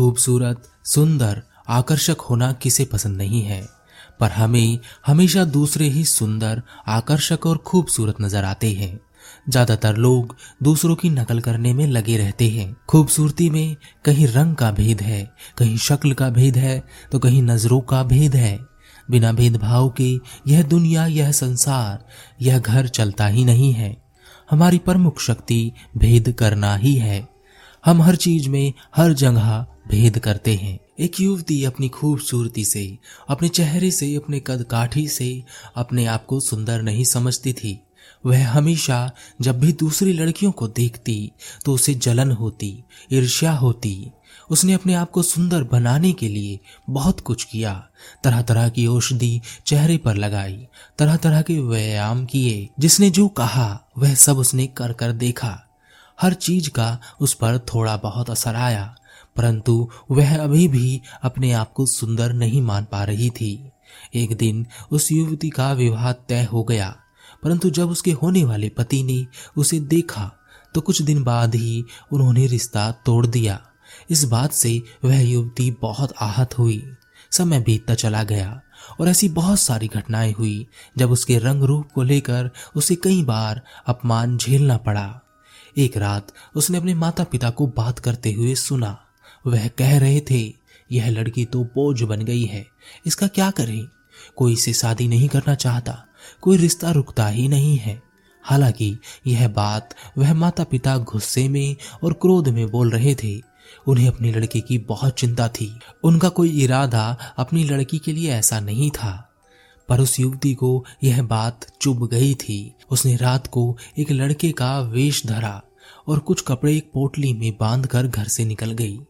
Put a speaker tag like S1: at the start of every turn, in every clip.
S1: खूबसूरत, सुंदर, आकर्षक होना किसे पसंद नहीं है। पर हमें हमेशा दूसरे ही सुंदर, आकर्षक और खूबसूरत नज़र आते हैं। ज़्यादातर लोग दूसरों की नकल करने में लगे रहते हैं। खूबसूरती में कहीं रंग का भेद है, कहीं शक्ल का भेद है तो कहीं नज़रों का भेद है। बिना भेदभाव के यह दुनिया, यह संसार, यह घर चलता ही नहीं है। हमारी प्रमुख शक्ति भेद करना ही है। हम हर चीज़ में हर जगह भेद करते हैं। एक युवती अपनी खूबसूरती से, अपने चेहरे से, अपने कद काठी से अपने आप को सुंदर नहीं समझती थी। वह हमेशा जब भी दूसरी लड़कियों को देखती तो उसे जलन होती, ईर्ष्या होती। उसने अपने आप को सुंदर बनाने के लिए बहुत कुछ किया। तरह तरह की औषधि चेहरे पर लगाई तरह तरह के व्यायाम किए। जिसने जो कहा, वह सब उसने कर कर देखा। हर चीज़ का उस पर थोड़ा बहुत असर आया, परंतु वह अभी भी अपने आप को सुंदर नहीं मान पा रही थी। एक दिन उस युवती का विवाह तय हो गया, परंतु जब उसके होने वाले पति ने उसे देखा तो कुछ दिन बाद ही उन्होंने रिश्ता तोड़ दिया। इस बात से वह युवती बहुत आहत हुई। समय बीतता चला गया और ऐसी बहुत सारी घटनाएँ हुई, जब उसके रंग रूप को लेकर उसे कई बार अपमान झेलना पड़ा। एक रात उसने अपने माता पिता को बात करते हुए सुना। वह कह रहे थे, यह लड़की तो बोझ बन गई है, इसका क्या करें? कोई इसे शादी नहीं करना चाहता, कोई रिश्ता रुकता ही नहीं है। हालाँकि यह बात वह माता पिता गुस्से में और क्रोध में बोल रहे थे। उन्हें अपनी लड़की की बहुत चिंता थी। उनका कोई इरादा अपनी लड़की के लिए ऐसा नहीं था। पर उस युवती को यह बात चुभ गई थी। उसने रात को एक लड़के का वेश धरा और कुछ कपड़े एक पोटली में बांधकर घर से निकल गई।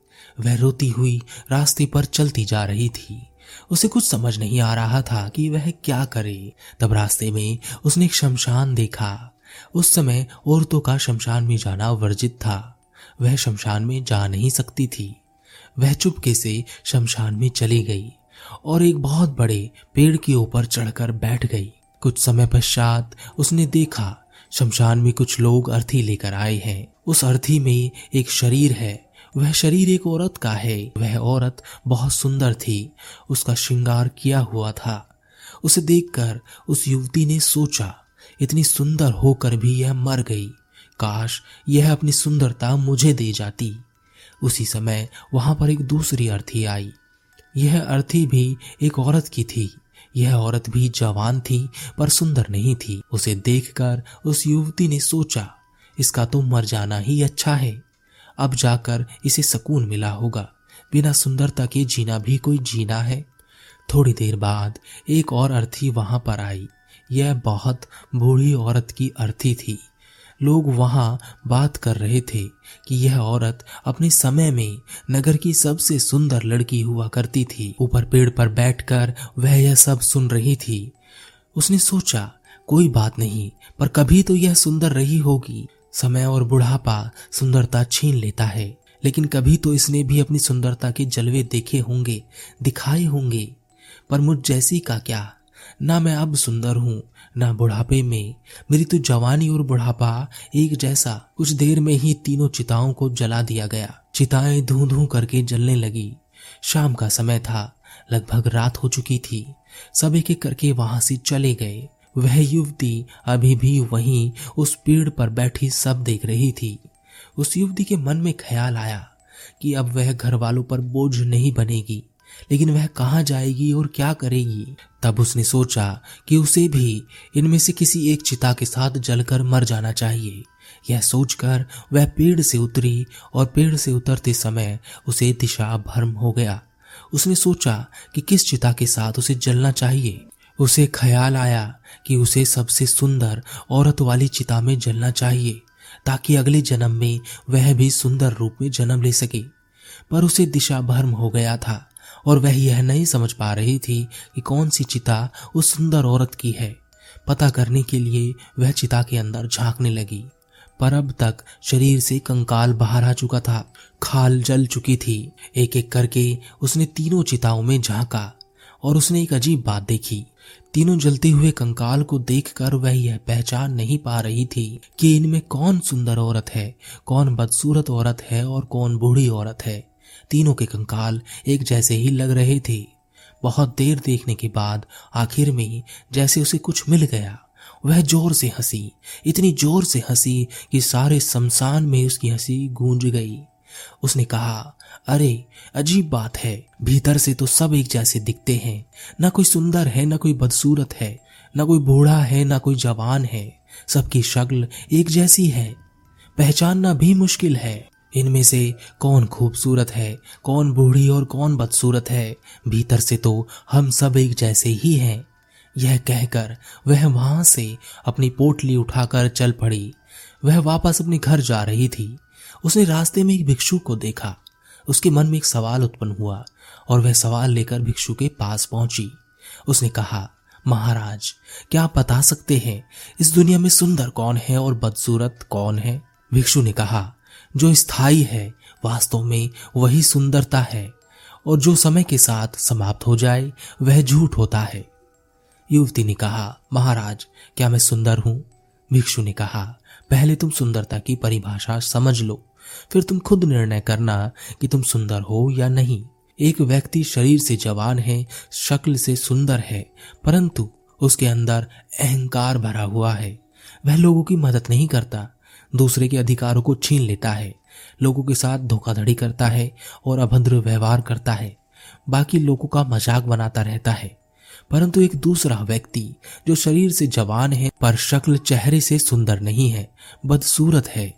S1: वह रोती हुई रास्ते पर चलती जा रही थी। उसे कुछ समझ नहीं आ रहा था कि वह क्या करे। तब रास्ते में उसने एक शमशान देखा। उस समय औरतों का शमशान में जाना वर्जित था। वह शमशान में जा नहीं सकती थी। वह चुपके से शमशान में चली गई। और एक बहुत बड़े पेड़ के ऊपर चढ़कर बैठ गई। कुछ समय पश्चात उसने देखा, शमशान में कुछ लोग अर्थी लेकर आए हैं। उस अर्थी में एक शरीर है। वह शरीर एक औरत का है। वह औरत बहुत सुंदर थी। उसका श्रृंगार किया हुआ था। उसे देखकर उस युवती ने सोचा, इतनी सुंदर होकर भी यह मर गई। काश यह अपनी सुंदरता मुझे दे जाती। उसी समय वहाँ पर एक दूसरी अर्थी आई। यह अर्थी भी एक औरत की थी। यह औरत भी जवान थी, पर सुंदर नहीं थी। उसे देखकर उस युवती ने सोचा, इसका तो मर जाना ही अच्छा है। अब जाकर इसे सुकून मिला होगा। बिना सुंदरता के जीना भी कोई जीना है। थोड़ी देर बाद एक और अर्थी वहाँ पर आई। यह बहुत बूढ़ी औरत की अर्थी थी। लोग वहाँ बात कर रहे थे कि यह औरत अपने समय में नगर की सबसे सुंदर लड़की हुआ करती थी। ऊपर पेड़ पर बैठकर वह यह सब सुन रही थी। उसने सोचा, कोई बात नहीं, पर कभी तो यह सुंदर रही होगी। समय और बुढ़ापा सुंदरता छीन लेता है, लेकिन कभी तो इसने भी अपनी सुंदरता के जलवे देखे होंगे, दिखाए होंगे। पर मुझ जैसी का क्या? ना मैं अब सुंदर हूँ, ना बुढ़ापे में। मेरी तो जवानी और बुढ़ापा एक जैसा कुछ देर में ही तीनों चिताओं को जला दिया गया। चिताएँ धू धू करके जलने लगी। शाम का समय था, लगभग रात हो चुकी थी। सब एक एक करके वहाँ से चले गए। वह युवती अभी भी वहीं उस पेड़ पर बैठी सब देख रही थी। उस युवती के मन में ख्याल आया कि अब वह घर वालों पर बोझ नहीं बनेगी। लेकिन वह कहाँ जाएगी और क्या करेगी? तब उसने सोचा कि उसे भी इनमें से किसी एक चिता के साथ जलकर मर जाना चाहिए। यह सोचकर वह पेड़ से उतरी और पेड़ से उतरते समय उसे दिशा भ्रम हो गया। उसने सोचा कि किस चिता के साथ उसे जलना चाहिए। उसे ख्याल आया कि उसे सबसे सुंदर औरत वाली चिता में जलना चाहिए, ताकि अगले जन्म में वह भी सुंदर रूप में जन्म ले सके। पर उसे दिशा भर्म हो गया था। और वह यह नहीं समझ पा रही थी कि कौन सी चिता उस सुंदर औरत की है। पता करने के लिए वह चिता के अंदर झांकने लगी। पर अब तक शरीर से कंकाल बाहर आ चुका था। खाल जल चुकी थी। एक एक करके उसने तीनों चिताओं में झांका और उसने एक अजीब बात देखी। तीनों जलते हुए कंकाल को देखकर वह यह पहचान नहीं पा रही थी कि इनमें कौन सुंदर औरत है, कौन बदसूरत औरत है और कौन बूढ़ी औरत है। तीनों के कंकाल एक जैसे ही लग रहे थे। बहुत देर देखने के बाद आखिर में जैसे उसे कुछ मिल गया, वह ज़ोर से हँसी, इतनी ज़ोर से हँसी कि सारे शमशान में उसकी हँसी गूंज गई। उसने कहा, अरे, अजीब बात है, भीतर से तो सब एक जैसे दिखते हैं, ना कोई सुंदर है, ना कोई बदसूरत है, ना कोई बूढ़ा है, ना कोई जवान है, सबकी शक्ल एक जैसी है, पहचानना भी मुश्किल है। इनमें से कौन खूबसूरत है, कौन बूढ़ी और कौन बदसूरत है, भीतर से तो हम सब एक जैसे ही हैं। यह कहकर वह वहाँ से अपनी पोटली उठाकर चल पड़ी। वह वापस अपने घर जा रही थी। उसने रास्ते में एक भिक्षु को देखा। उसके मन में एक सवाल उत्पन्न हुआ और वह सवाल लेकर भिक्षु के पास पहुँची। उसने कहा, महाराज, क्या आप बता सकते हैं, इस दुनिया में सुंदर कौन है और बदसूरत कौन है? भिक्षु ने कहा जो स्थायी है, वास्तव में वही सुंदरता है, और जो समय के साथ समाप्त हो जाए, वह झूठ होता है। युवती ने कहा, महाराज, क्या मैं सुंदर हूँ? भिक्षु ने कहा, पहले तुम सुंदरता की परिभाषा समझ लो, फिर तुम खुद निर्णय करना कि तुम सुंदर हो या नहीं। एक व्यक्ति शरीर से जवान है, शक्ल से सुंदर है, परंतु उसके अंदर अहंकार भरा हुआ है। वह लोगों की मदद नहीं करता दूसरे के अधिकारों को छीन लेता है, लोगों के साथ धोखाधड़ी करता है और अभद्र व्यवहार करता है। बाकी लोगों का मज़ाक बनाता रहता है। परंतु एक दूसरा व्यक्ति, जो शरीर से जवान है, पर शक्ल चेहरे से सुंदर नहीं है, बदसूरत है,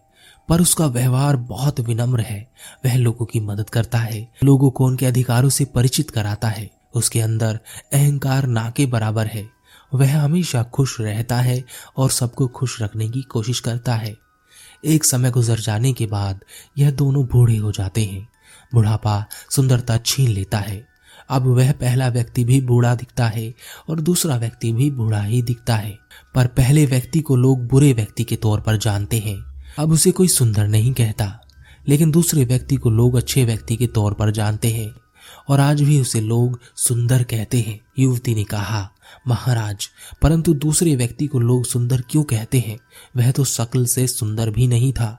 S1: पर उसका व्यवहार बहुत विनम्र है, वह लोगों की मदद करता है, लोगों को उनके अधिकारों से परिचित कराता है, उसके अंदर अहंकार ना के बराबर है, वह हमेशा खुश रहता है और सबको खुश रखने की कोशिश करता है। एक समय गुजर जाने के बाद यह दोनों बूढ़े हो जाते हैं। बुढ़ापा सुंदरता छीन लेता है। अब वह पहला व्यक्ति भी बूढ़ा दिखता है और दूसरा व्यक्ति भी बूढ़ा ही दिखता है। पर पहले व्यक्ति को लोग बुरे व्यक्ति के तौर पर जानते हैं। अब उसे कोई सुंदर नहीं कहता। लेकिन दूसरे व्यक्ति को लोग अच्छे व्यक्ति के तौर पर जानते हैं। और आज भी उसे लोग सुंदर कहते हैं, युवती ने कहा। महाराज, परंतु दूसरे व्यक्ति को लोग सुंदर क्यों कहते हैं? वह तो शकल से सुंदर भी नहीं था।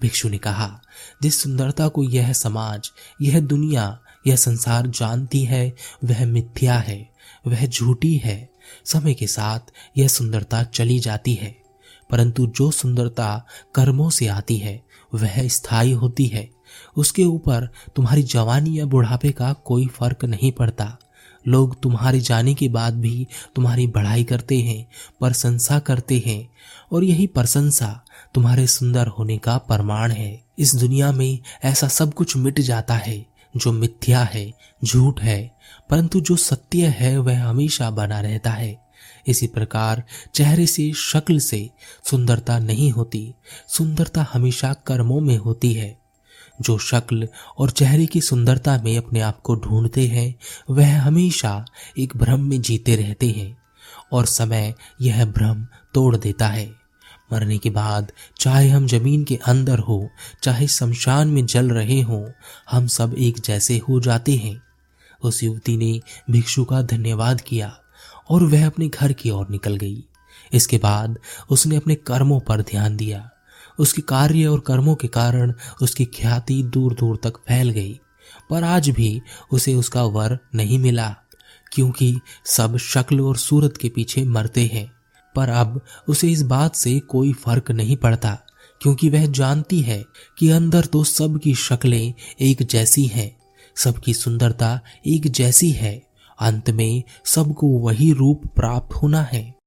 S1: भिक्षु ने कहा, जिस सुंदरता को यह समाज, यह दुनिया, यह संसार जानती है, वह मिथ्या है, वह झूठी है। समय के साथ यह सुंदरता चली जाती है। परंतु जो सुंदरता कर्मों से आती है, वह स्थायी होती है। उसके ऊपर तुम्हारी जवानी या बुढ़ापे का कोई फ़र्क नहीं पड़ता। लोग तुम्हारे जाने के बाद भी तुम्हारी बढ़ाई करते हैं, प्रशंसा करते हैं, और यही प्रशंसा तुम्हारे सुंदर होने का प्रमाण है। इस दुनिया में ऐसा सब कुछ मिट जाता है, जो मिथ्या है, झूठ है, परंतु जो सत्य है, वह हमेशा बना रहता है। इसी प्रकार चेहरे से, शक्ल से सुंदरता नहीं होती, सुंदरता हमेशा कर्मों में होती है। जो शक्ल और चेहरे की सुंदरता में अपने आप को ढूंढते हैं, वह हमेशा एक भ्रम में जीते रहते हैं और समय यह भ्रम तोड़ देता है। मरने के बाद चाहे हम ज़मीन के अंदर हो, चाहे शमशान में जल रहे हो, हम सब एक जैसे हो जाते हैं। उस युवती ने भिक्षु का धन्यवाद किया और वह अपने घर की ओर निकल गई। इसके बाद उसने अपने कर्मों पर ध्यान दिया। उसके कार्य और कर्मों के कारण उसकी ख्याति दूर दूर तक फैल गई। पर आज भी उसे उसका वर नहीं मिला, क्योंकि सब शक्ल और सूरत के पीछे मरते हैं। पर अब उसे इस बात से कोई फ़र्क नहीं पड़ता, क्योंकि वह जानती है कि अंदर तो सबकी शक्लें एक जैसी हैं, सबकी सुंदरता एक जैसी है, अंत में सबको वही रूप प्राप्त होना है।